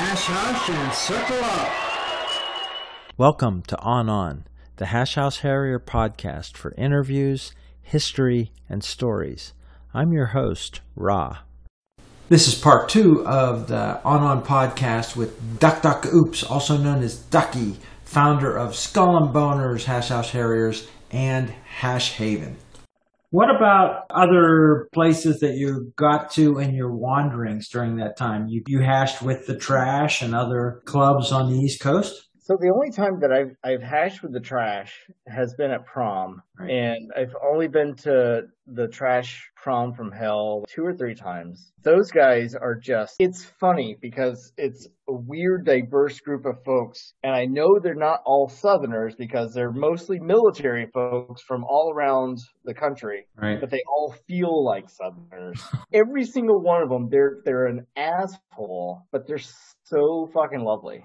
hash hash and circle up. Welcome to On On, the Hash House Harrier podcast for interviews, history, and stories. I'm your host, Ra. This is part two of the On On podcast with Duck Duck Oops, also known as Ducky, founder of Skull and Boners, Hash House Harriers, and Hash Haven. What about other places that you got to in your wanderings during that time? You, you hashed with the trash and other clubs on the East Coast? So the only time that I've I've hashed with the trash has been at prom, Right. and I've only been to the trash prom from hell two or three times. Those guys are just it's funny because it's a weird diverse group of folks and I know they're not all southerners because they're mostly military folks from all around the country Right. but they all feel like Southerners. Every single one of them, they're they're an asshole, but they're so fucking lovely.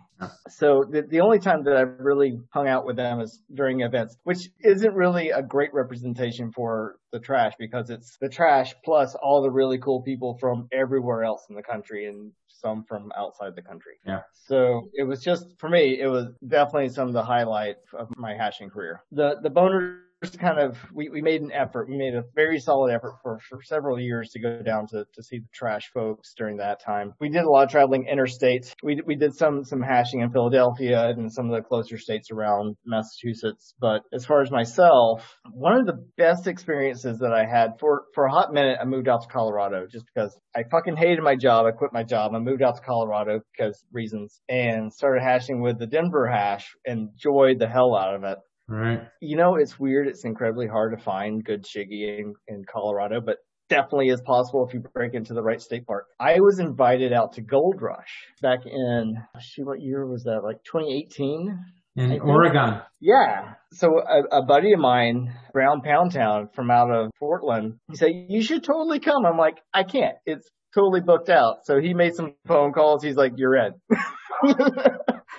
So the the only time that I've really hung out with them is during events, which isn't really a great representation for the trash because it's the trash plus all the really cool people from everywhere else in the country and some from outside the country. Yeah. So it was just for me, it was definitely some of the highlights of my hashing career. The the boners kind of we, we made an effort. We made a very solid effort for, for several years to go down to, to see the trash folks during that time. We did a lot of traveling interstate. We we did some some hashing in Philadelphia and some of the closer states around Massachusetts. But as far as myself, one of the best experiences that I had for for a hot minute, I moved out to Colorado just because I fucking hated my job. I quit my job. I moved out to Colorado because reasons and started hashing with the Denver hash. And enjoyed the hell out of it. Right. You know, it's weird. It's incredibly hard to find good shiggy in, in Colorado, but definitely is possible if you break into the right state park. I was invited out to Gold Rush back in, shoot, what year was that? Like 2018? In Oregon. Yeah. So a, a buddy of mine, Brown Pound Town from out of Portland, he said, you should totally come. I'm like, I can't. It's totally booked out. So he made some phone calls. He's like, you're in.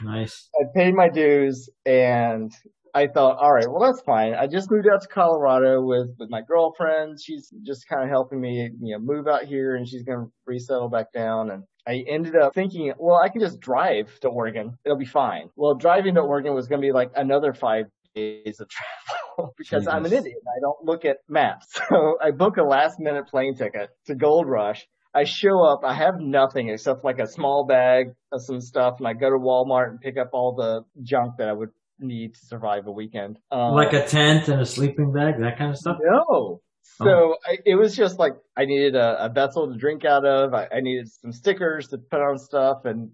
Nice. I paid my dues and I thought, all right, well, that's fine. I just moved out to Colorado with, with my girlfriend. She's just kind of helping me, you know, move out here and she's going to resettle back down. And I ended up thinking, well, I can just drive to Oregon. It'll be fine. Well, driving to Oregon was going to be like another five days of travel because I'm an idiot. I don't look at maps. So I book a last minute plane ticket to Gold Rush. I show up, I have nothing except like a small bag of some stuff, and I go to Walmart and pick up all the junk that I would need to survive a weekend. Um, Like a tent and a sleeping bag, that kind of stuff? no. So Oh. I, it was just like I needed a, a vessel to drink out of. I, I needed some stickers to put on stuff and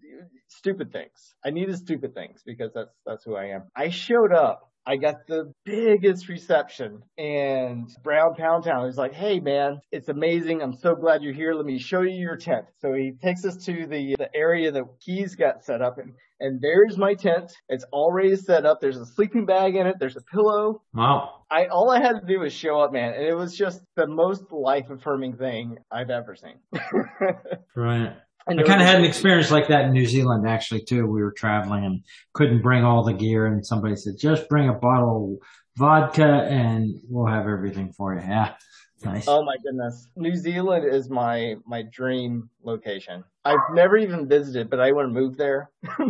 stupid things. I needed stupid things because that's that's who I am. I showed up. I got the biggest reception and Brown Pound Town is like, Hey man, it's amazing. I'm so glad you're here. Let me show you your tent. So he takes us to the, the area that he's got set up and, and there's my tent. It's already set up. There's a sleeping bag in it. There's a pillow. Wow. I all I had to do was show up, man, and it was just the most life affirming thing I've ever seen. Right. And I kind of had an experience like that in New Zealand actually too. We were traveling and couldn't bring all the gear, and somebody said, "Just bring a bottle of vodka, and we'll have everything for you." Yeah, nice. Oh my goodness, New Zealand is my my dream location. I've never even visited, but I want to move there.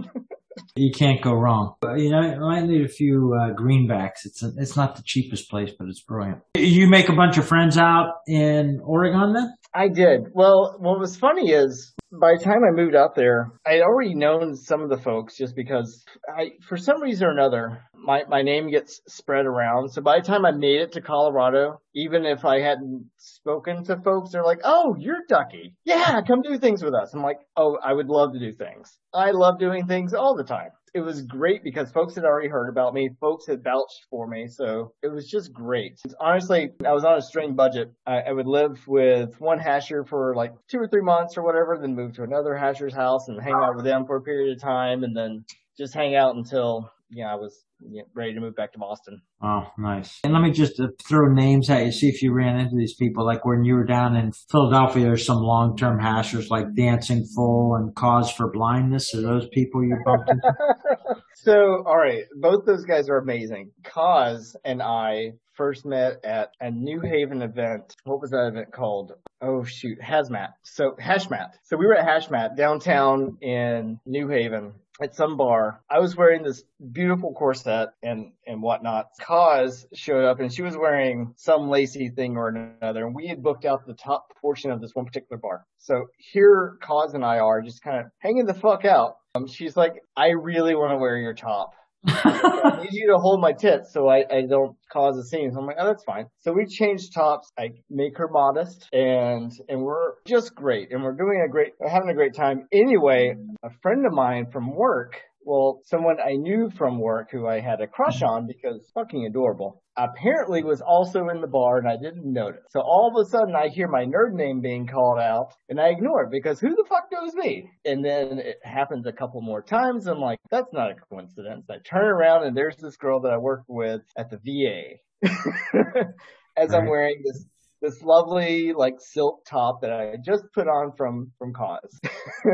You can't go wrong. You know, I might need a few uh, greenbacks. It's a, it's not the cheapest place, but it's brilliant. You make a bunch of friends out in Oregon then? I did. Well, what was funny is by the time I moved out there, I had already known some of the folks just because I, for some reason or another, my, my name gets spread around. So by the time I made it to Colorado, even if I hadn't spoken to folks, they're like, Oh, you're Ducky. Yeah, come do things with us. I'm like, Oh, I would love to do things. I love doing things all the time. It was great because folks had already heard about me. Folks had vouched for me. So it was just great. Honestly, I was on a strained budget. I, I would live with one hasher for like two or three months or whatever, then move to another hasher's house and hang out with them for a period of time and then just hang out until, you know, I was you know, ready to move back to Boston. Oh, nice. And let me just uh, throw names at you, see if you ran into these people. Like when you were down in Philadelphia, there's some long-term hashers like Dancing Fool and Cause for Blindness. Are those people you bumped into? So, all right, both those guys are amazing. Cause and I first met at a New Haven event. What was that event called? Oh shoot, Hazmat. So Hashmat. So we were at Hashmat downtown in New Haven at some bar. I was wearing this beautiful corset and and whatnot. Cause showed up and she was wearing some lacy thing or another, and we had booked out the top portion of this one particular bar. So here, Cause and I are just kind of hanging the fuck out. Um, she's like, I really want to wear your top. I need you to hold my tits so I, I don't cause a scene. So I'm like, oh, that's fine. So we change tops. I make her modest and, and we're just great. And we're doing a great, having a great time. Anyway, a friend of mine from work well, someone I knew from work who I had a crush mm-hmm. on because fucking adorable, apparently was also in the bar and I didn't notice. So all of a sudden I hear my nerd name being called out and I ignore it because who the fuck knows me? And then it happens a couple more times. I'm like, that's not a coincidence. I turn around and there's this girl that I work with at the VA. As right. I'm wearing this this lovely like silk top that I just put on from from Cause.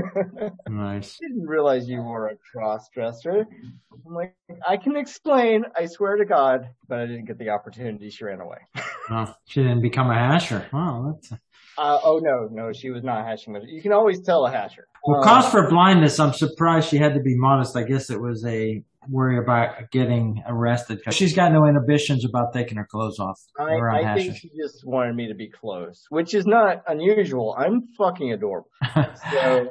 nice. Didn't realize you were a cross dresser. I'm like, I can explain. I swear to God, but I didn't get the opportunity. She ran away. oh, she didn't become a hasher. Oh, that's. A... Uh, oh no, no, she was not hashing. You can always tell a hasher. Well, cause um, for blindness, I'm surprised she had to be modest. I guess it was a worry about getting arrested because she's got no inhibitions about taking her clothes off. I, I think she just wanted me to be close, which is not unusual. I'm fucking adorable. so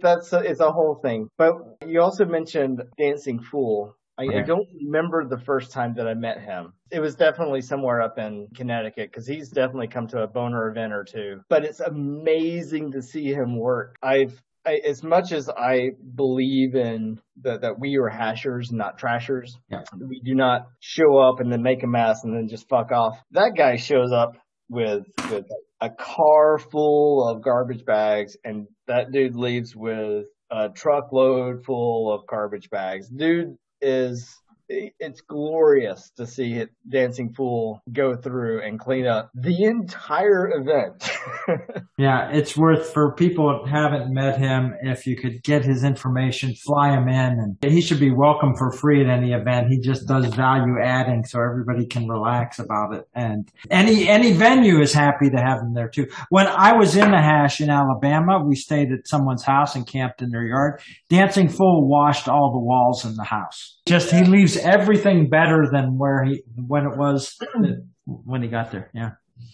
that's a, it's a whole thing. But you also mentioned Dancing Fool. I, okay. I, don't remember the first time that I met him. It was definitely somewhere up in Connecticut because he's definitely come to a boner event or two. But it's amazing to see him work. I've I, as much as I believe in that that we are hashers, not trashers, yeah. we do not show up and then make a mess and then just fuck off. That guy shows up with with a car full of garbage bags, and that dude leaves with a truckload full of garbage bags. Dude is it's glorious to see it, Dancing Fool go through and clean up the entire event. yeah, it's worth for people that haven't met him. If you could get his information, fly him in, and he should be welcome for free at any event. He just does value adding, so everybody can relax about it. And any any venue is happy to have him there too. When I was in the hash in Alabama, we stayed at someone's house and camped in their yard. Dancing Fool washed all the walls in the house. Just he leaves everything better than where he when it was when he got there. Yeah.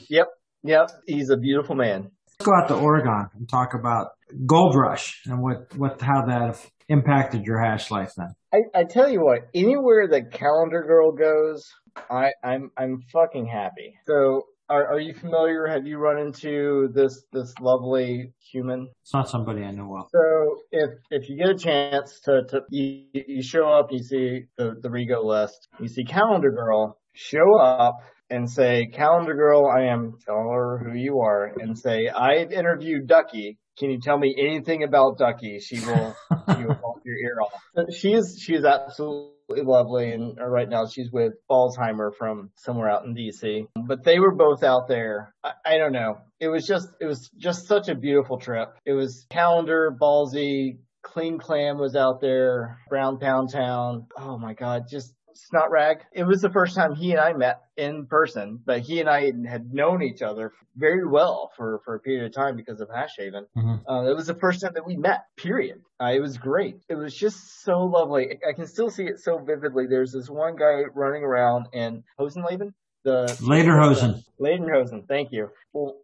Yep. Yep. He's a beautiful man. Let's go out to Oregon and talk about Gold Rush and what what how that impacted your hash life then. I, I tell you what, anywhere the Calendar Girl goes, I, I'm I'm fucking happy. So are, are you familiar? Have you run into this this lovely human? It's not somebody I know well. So if if you get a chance to to you, you show up, you see the the Rego list, you see Calendar Girl, show up and say, Calendar Girl, I am. Tell her who you are and say, I've interviewed Ducky. Can you tell me anything about Ducky? She will, she will your ear off. She is, she is absolutely lovely, and uh, right now she's with Alzheimer from somewhere out in DC. But they were both out there. I, I don't know. It was just it was just such a beautiful trip. It was calendar, ballsy, Clean Clam was out there, Brown Pound Town. Oh my God, just Snot Rag. It was the first time he and I met in person, but he and I had known each other very well for, for a period of time because of Hashhaven. Mm-hmm. Uh, it was the first time that we met, period. Uh, it was great. It was just so lovely. I can still see it so vividly. There's this one guy running around in Hosenlaven the Lederhosen. Lederhosen, thank you.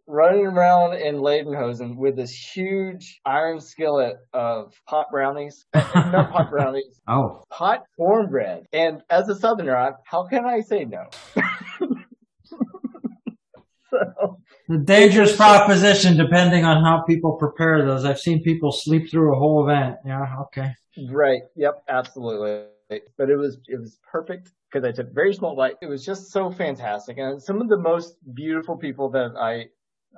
Running around in Lederhosen with this huge iron skillet of pot brownies, not pot brownies, oh, pot cornbread. And as a Southerner, how can I say no? so, the dangerous proposition, depending on how people prepare those. I've seen people sleep through a whole event. Yeah, okay. Right. Yep. Absolutely. But it was it was perfect because I took very small bite. It was just so fantastic, and some of the most beautiful people that I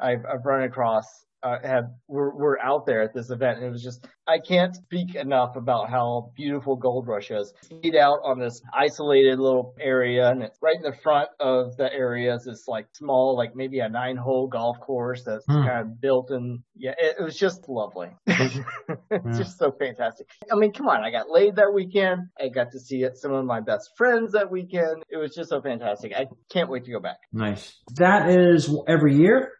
I've, I've run across. Uh, have were, were out there at this event. It was just I can't speak enough about how beautiful Gold Rush is. Laid out on this isolated little area, and it's right in the front of the area is this like small, like maybe a nine hole golf course that's hmm. kind of built in. Yeah, it, it was just lovely. it's yeah. just so fantastic. I mean, come on, I got laid that weekend. I got to see some of my best friends that weekend. It was just so fantastic. I can't wait to go back. Nice. That is every year?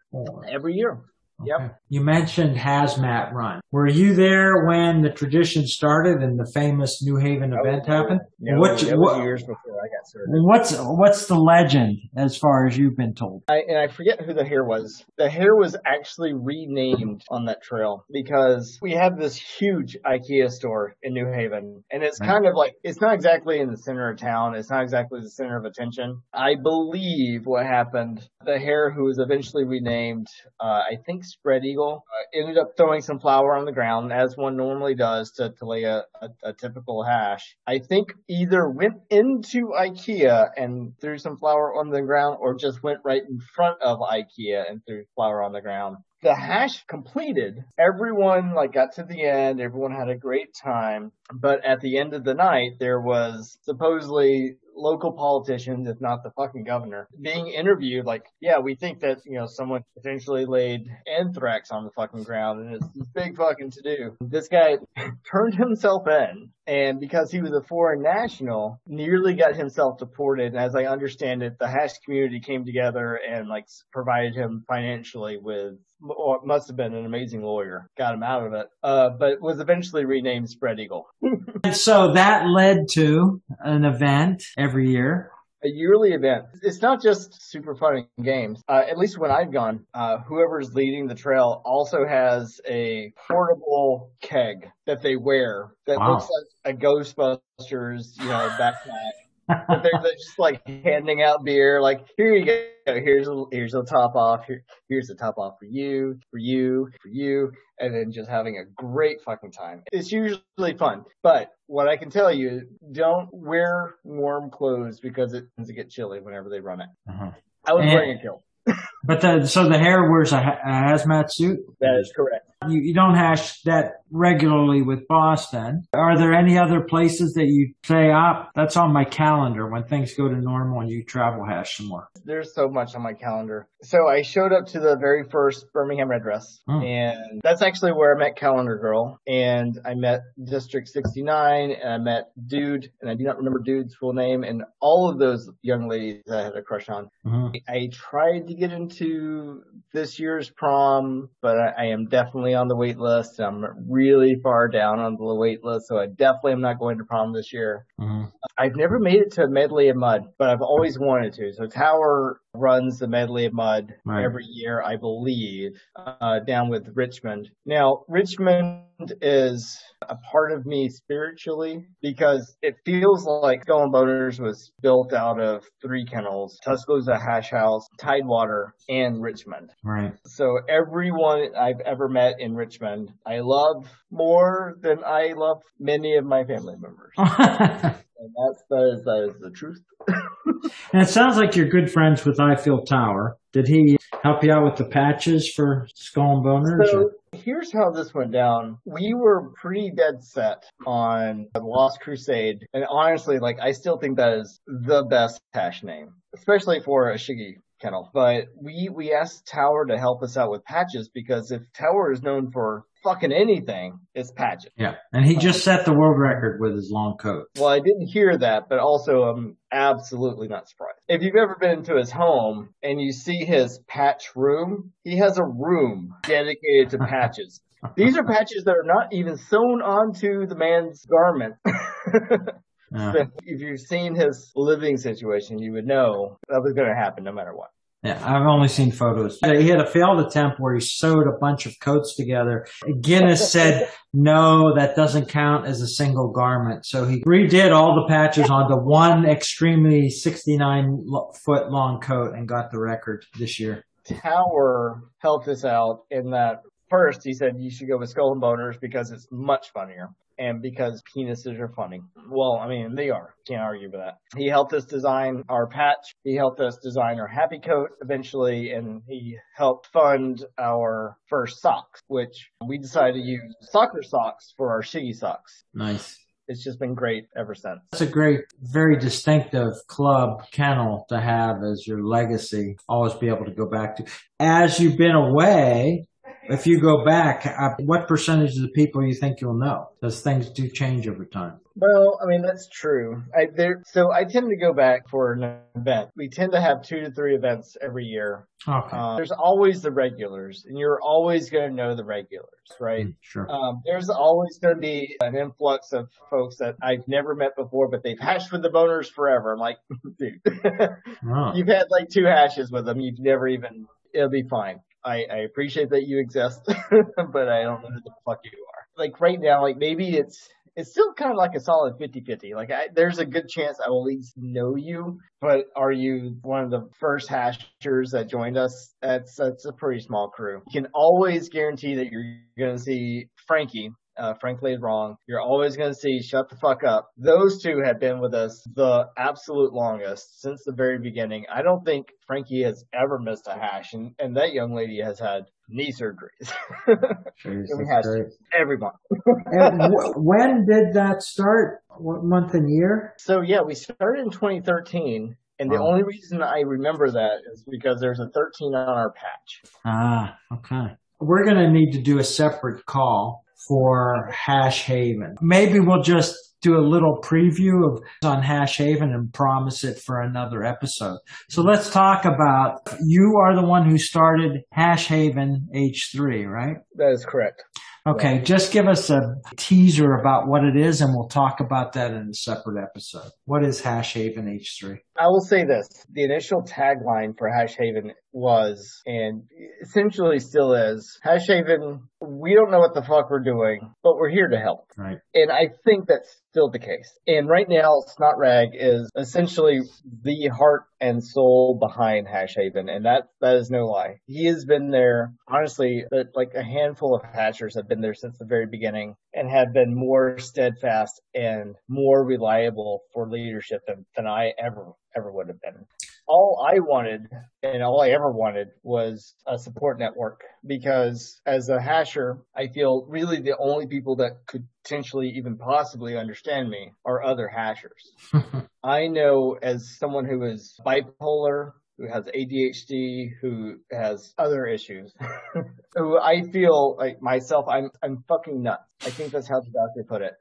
Every year. Okay. Yep. You mentioned hazmat run. Were you there when the tradition started and the famous New Haven event happened? No, what, what, years before I got started. What's what's the legend as far as you've been told? I, and I forget who the hare was. The hare was actually renamed on that trail because we have this huge IKEA store in New Haven, and it's right. kind of like it's not exactly in the center of town. It's not exactly the center of attention. I believe what happened. The hare who was eventually renamed, uh, I think spread eagle. Uh, ended up throwing some flour on the ground as one normally does to, to lay a, a, a, typical hash. I think either went into IKEA and threw some flour on the ground or just went right in front of IKEA and threw flour on the ground the hash completed. Everyone like got to the end. Everyone had a great time. But at the end of the night, there was supposedly local politicians, if not the fucking governor, being interviewed like, yeah, we think that, you know, someone potentially laid anthrax on the fucking ground and it's big fucking to do. This guy turned himself in and because he was a foreign national, nearly got himself deported. And as I understand it, the hash community came together and like provided him financially with or must have been an amazing lawyer, got him out of it, uh, but was eventually renamed Spread Eagle. and so that led to an event every year a yearly event. It's not just super fun games. Uh, at least when I've gone, uh, whoever's leading the trail also has a portable keg that they wear that wow. looks like a Ghostbusters, you know, backpack but they're, they're, just like handing out beer. Like here you go. Here's a, here's a top off. Here, here's the top off for you, for you, for you, and then just having a great fucking time. It's usually fun, but what I can tell you, don't wear warm clothes because it tends to get chilly whenever they run it. Uh-huh. I was and, wearing a kilt. but the, so the hare wears a, a hazmat suit. That is correct. You, you don't hash that regularly with Boston. Are there any other places that you say, ah, that's on my calendar when things go to normal and you travel hash some more? There's so much on my calendar. So I showed up to the very first Birmingham Red Dress, oh. and that's actually where I met Calendar Girl, and I met District 69, and I met Dude, and I do not remember Dude's full name, and all of those young ladies I had a crush on. Mm-hmm. I tried to get into this year's prom, but I, I am definitely on the wait list. I'm really far down on the wait list, so I definitely am not going to prom this year. Mm-hmm. I've never made it to a medley of mud, but I've always wanted to. So Tower runs the medley of mud right. every year, I believe, uh, down with Richmond. Now, Richmond is a part of me spiritually because it feels like Skull and Boners was built out of three kennels, Tuscaloosa Hash House, Tidewater, and Richmond. Right. So everyone I've ever met in Richmond, I love more than I love many of my family members. and that's that is, that is the truth. and it sounds like you're good friends with Ifield Tower. Did he help you out with the patches for Skull and Boners? So, here's how this went down. We were pretty dead set on Lost Crusade. And honestly, like, I still think that is the best hash name, especially for a Shiggy kennel. But we, we asked Tower to help us out with patches because if Tower is known for fucking anything, it's Patches. Yeah. And he just set the world record with his long coat. Well, I didn't hear that, but also I'm absolutely not surprised. If you've ever been to his home and you see his patch room, he has a room dedicated to patches. These are patches that are not even sewn onto the man's garment. Uh-huh. So if you've seen his living situation, you would know that was going to happen no matter what. Yeah, I've only seen photos. He had a failed attempt where he sewed a bunch of coats together. Guinness said, no, that doesn't count as a single garment. So he redid all the patches onto one extremely 69 foot long coat and got the record this year. Tower helped us out in that first he said you should go with Skull and Boners because it's much funnier and because penises are funny. Well, I mean, they are. Can't argue with that. He helped us design our patch. He helped us design our happy coat eventually, and he helped fund our first socks, which we decided to use soccer socks for our shiggy socks. Nice. It's just been great ever since. That's a great, very distinctive club kennel to have as your legacy. Always be able to go back to. As you've been away, if you go back, uh, what percentage of the people you think you'll know? Because things do change over time. Well, I mean that's true. I there so I tend to go back for an event. We tend to have two to three events every year. Okay. Um, there's always the regulars, and you're always going to know the regulars, right? Mm, sure. Um, there's always going to be an influx of folks that I've never met before, but they've hashed with the boners forever. I'm like, dude, Oh. you've had like two hashes with them. You've never even. It'll be fine. I, I appreciate that you exist, but I don't know who the fuck you are. Like right now, like maybe it's it's still kind of like a solid 50-50. Like I, there's a good chance I will at least know you, but are you one of the first hashers that joined us? That's that's a pretty small crew. You can always guarantee that you're going to see Frankie. Uh, frankly is wrong. You're always going to see shut the fuck up. Those two have been with us the absolute longest since the very beginning. I don't think Frankie has ever missed a hash and, and that young lady has had knee surgeries. Jeez, we that's every month. And wh- when did that start? What month and year? So yeah, we started in 2013, and the only reason I remember that is because there's a 13 on our patch. Ah, okay. We're going to need to do a separate call for Hash Haven. Maybe we'll just do a little preview of on Hash Haven and promise it for another episode. So let's talk about you are the one who started Hash Haven H3, right? That is correct. Okay, just give us a teaser about what it is and we'll talk about that in a separate episode. What is Hash Haven H3? I will say this: the initial tagline for Hashhaven was, and essentially still is, Hashhaven. We don't know what the fuck we're doing, but we're here to help. Right. And I think that's still the case. And right now, Snot Rag is essentially the heart and soul behind Hashhaven, and that that is no lie. He has been there. Honestly, like a handful of hashers have been there since the very beginning, and have been more steadfast and more reliable for leadership than, than I ever ever would have been. All I wanted and all I ever wanted was a support network because as a hasher, I feel really the only people that could potentially even possibly understand me are other hashers. I know as someone who is bipolar, who has ADHD, who has other issues, who I feel like myself, I'm, I'm fucking nuts. I think that's how the doctor put it.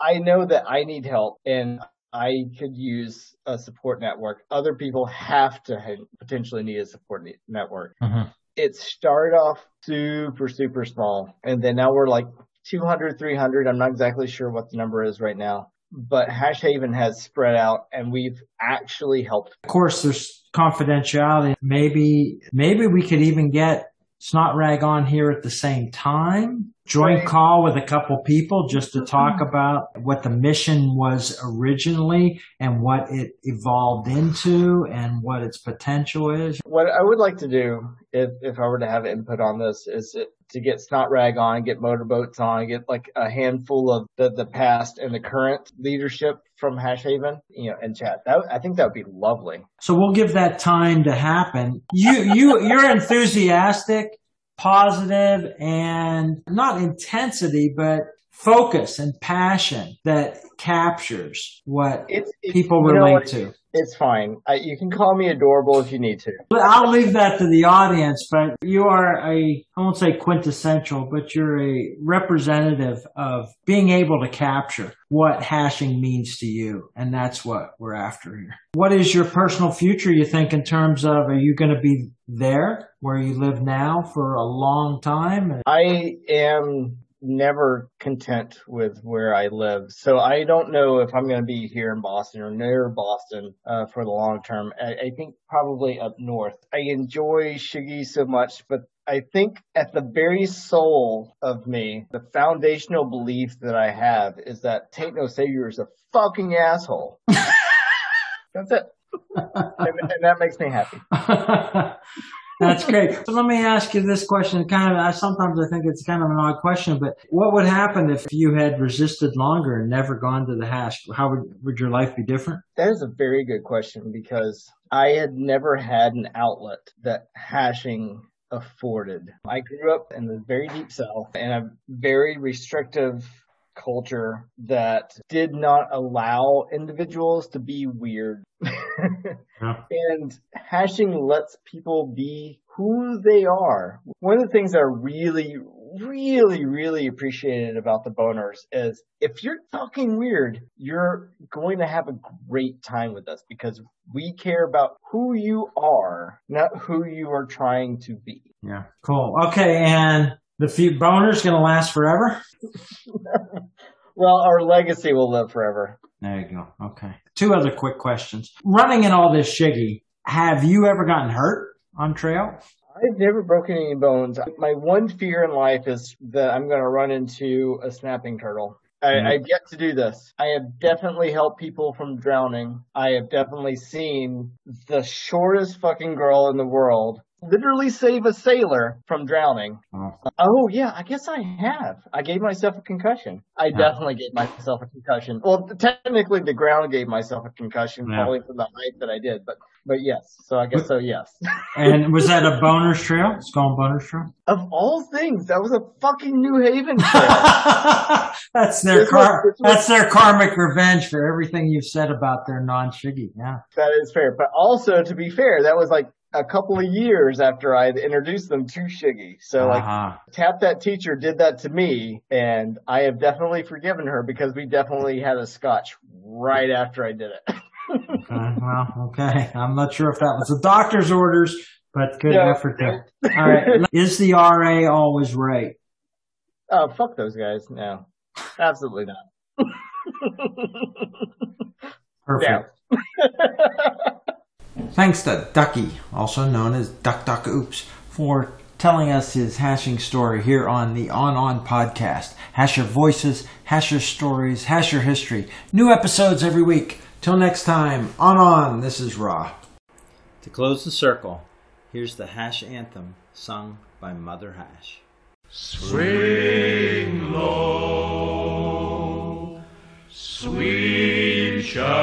I know that I need help and I could use a support network. Other people have to ha- potentially need a support ne- network. Mhm. It started off super, super small and then now we're like 200, 300. I'm not exactly sure what the number is right now, but Hash Haven has spread out and we've actually helped. Of course, there's confidentiality. Maybe, maybe we could even get Snot Rag on here at the same time. Joint call with a couple people just to talk mm-hmm. about what the mission was originally and what it evolved into and what its potential is. What I would like to do if, if I were to have input on this is to get Snot Rag on, get Motorboats on, get like a handful of the, the past and the current leadership from Hashhaven, you know, and chat. That, I think that would be lovely. So we'll give that time to happen. You, you, you're enthusiastic, positive, and not intensity, but focus and passion that captures what It's, it's people you know relate to. It's fine. I, you can call me adorable if you need to. But I'll leave that to the audience, but you are a, I won't say quintessential, but you're a representative of being able to capture what hashing means to you. And that's what we're after here. What is your personal future, you think, in terms of are you going to be there where you live now for a long time? I am never content with where I live. So I don't know if I'm going to be here in Boston or near Boston uh, for the long term. I, I think probably up north. I enjoy Shiggy so much, but I think at the very soul of me, the foundational belief that I have is that Tate No Savior is a fucking asshole. That's it. and, and that makes me happy. That's great. So let me ask you this question. Kind of, I, sometimes I think it's kind of an odd question, but what would happen if you had resisted longer and never gone to the hash? How would, would your life be different? That is a very good question because I had never had an outlet that hashing afforded. I grew up in the very deep south in a very restrictive culture that did not allow individuals to be weird. yeah. And hashing lets people be who they are. One of the things I really, really, really appreciated about the boners is if you're talking weird, you're going to have a great time with us because we care about who you are, not who you are trying to be. Yeah, cool. Okay, and the few boners going to last forever? well, our legacy will live forever. There you go. Okay. Two other quick questions. Running in all this shiggy, have you ever gotten hurt on trail? I've never broken any bones. My one fear in life is that I'm going to run into a snapping turtle. I, mm-hmm. I've yet to do this. I have definitely helped people from drowning. I have definitely seen the shortest fucking girl in the world literally save a sailor from drowning. Oh. oh. yeah, I guess I have. I gave myself a concussion. I yeah. definitely gave myself a concussion. Well, technically the ground gave myself a concussion, yeah. probably from the height that I did, but but yes. So I guess so. Yes. and was that a bonus trail? It's called bonus trail. Of all things, that was a fucking New Haven trail. that's their car. Was, that's their karmic revenge for everything you've said about their non-shiggy. Yeah. That is fair, but also to be fair, that was like a couple of years after I had introduced them to Shiggy. So uh-huh. like Tap That Teacher did that to me and I have definitely forgiven her because we definitely had a scotch right after I did it. okay, well, okay. I'm not sure if that was the doctor's orders, but good yeah. effort there. All right. Is the RA always right? Oh, fuck those guys. No. Absolutely not. Perfect. Thanks to Ducky, also known as Duck Duck Oops, for telling us his hashing story here on the On On podcast. Hash your voices, hash your stories, hash your history. New episodes every week. Till next time, On On, this is Ra. To close the circle, here's the hash anthem sung by Mother Hash. Swing low, sweet child.